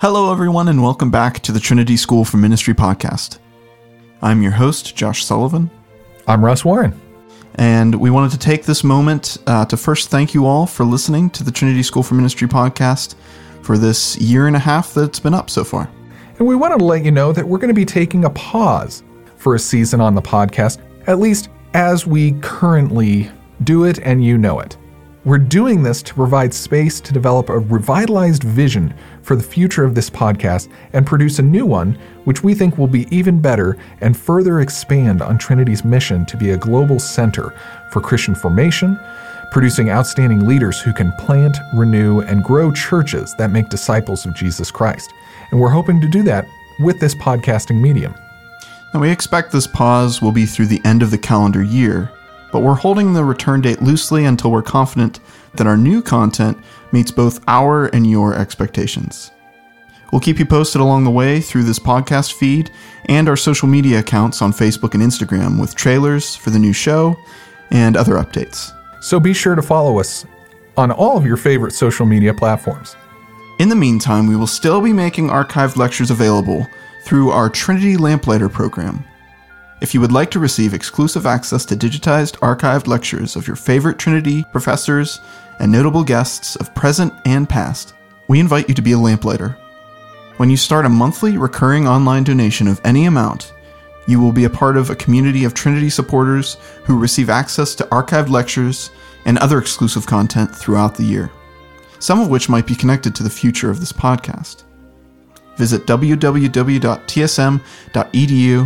Hello, everyone, and welcome back to the Trinity School for Ministry podcast. I'm your host, Josh Sullivan, I'm Russ Warren. and we wanted to take this moment uh, to first thank you all for listening to the Trinity School for Ministry podcast for this year and a half that's been up so far. And we wanted to let you know that we're going to be taking a pause for a season on the podcast, at least as we currently do it and you know it. We're doing this to provide space to develop a revitalized vision for the future of this podcast and produce a new one, which we think will be even better and further expand on Trinity's mission to be a global center for Christian formation, producing outstanding leaders who can plant, renew, and grow churches that make disciples of Jesus Christ. And we're hoping to do that with this podcasting medium. Now, we expect this pause will be through the end of the calendar year, but we're holding the return date loosely until we're confident that our new content meets both our and your expectations. We'll keep you posted along the way through this podcast feed and our social media accounts on Facebook and Instagram with trailers for the new show and other updates. So be sure to follow us on all of your favorite social media platforms. In the meantime, we will still be making archived lectures available through our Trinity Lamplighter program. If you would like to receive exclusive access to digitized archived lectures of your favorite Trinity professors and notable guests of present and past, we invite you to be a lamplighter. When you start a monthly recurring online donation of any amount, you will be a part of a community of Trinity supporters who receive access to archived lectures and other exclusive content throughout the year, some of which might be connected to the future of this podcast visit www.tsm.edu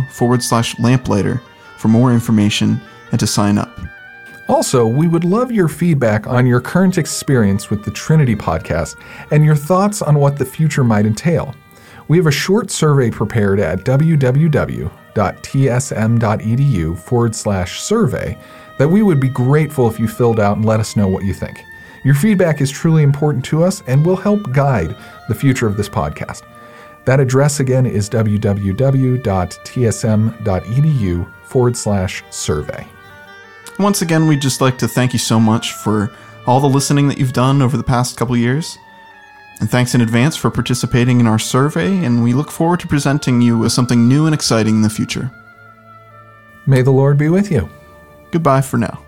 forward slash lamplighter for more information and to sign up. Also, we would love your feedback on your current experience with the Trinity podcast and your thoughts on what the future might entail. We have a short survey prepared at www.tsm.edu forward slash survey that we would be grateful if you filled out and let us know what you think. Your feedback is truly important to us and will help guide the future of this podcast. That address again is www.tsm.edu forward slash survey. Once again, we'd just like to thank you so much for all the listening that you've done over the past couple years. And thanks in advance for participating in our survey, and we look forward to presenting you with something new and exciting in the future. May the Lord be with you. Goodbye for now.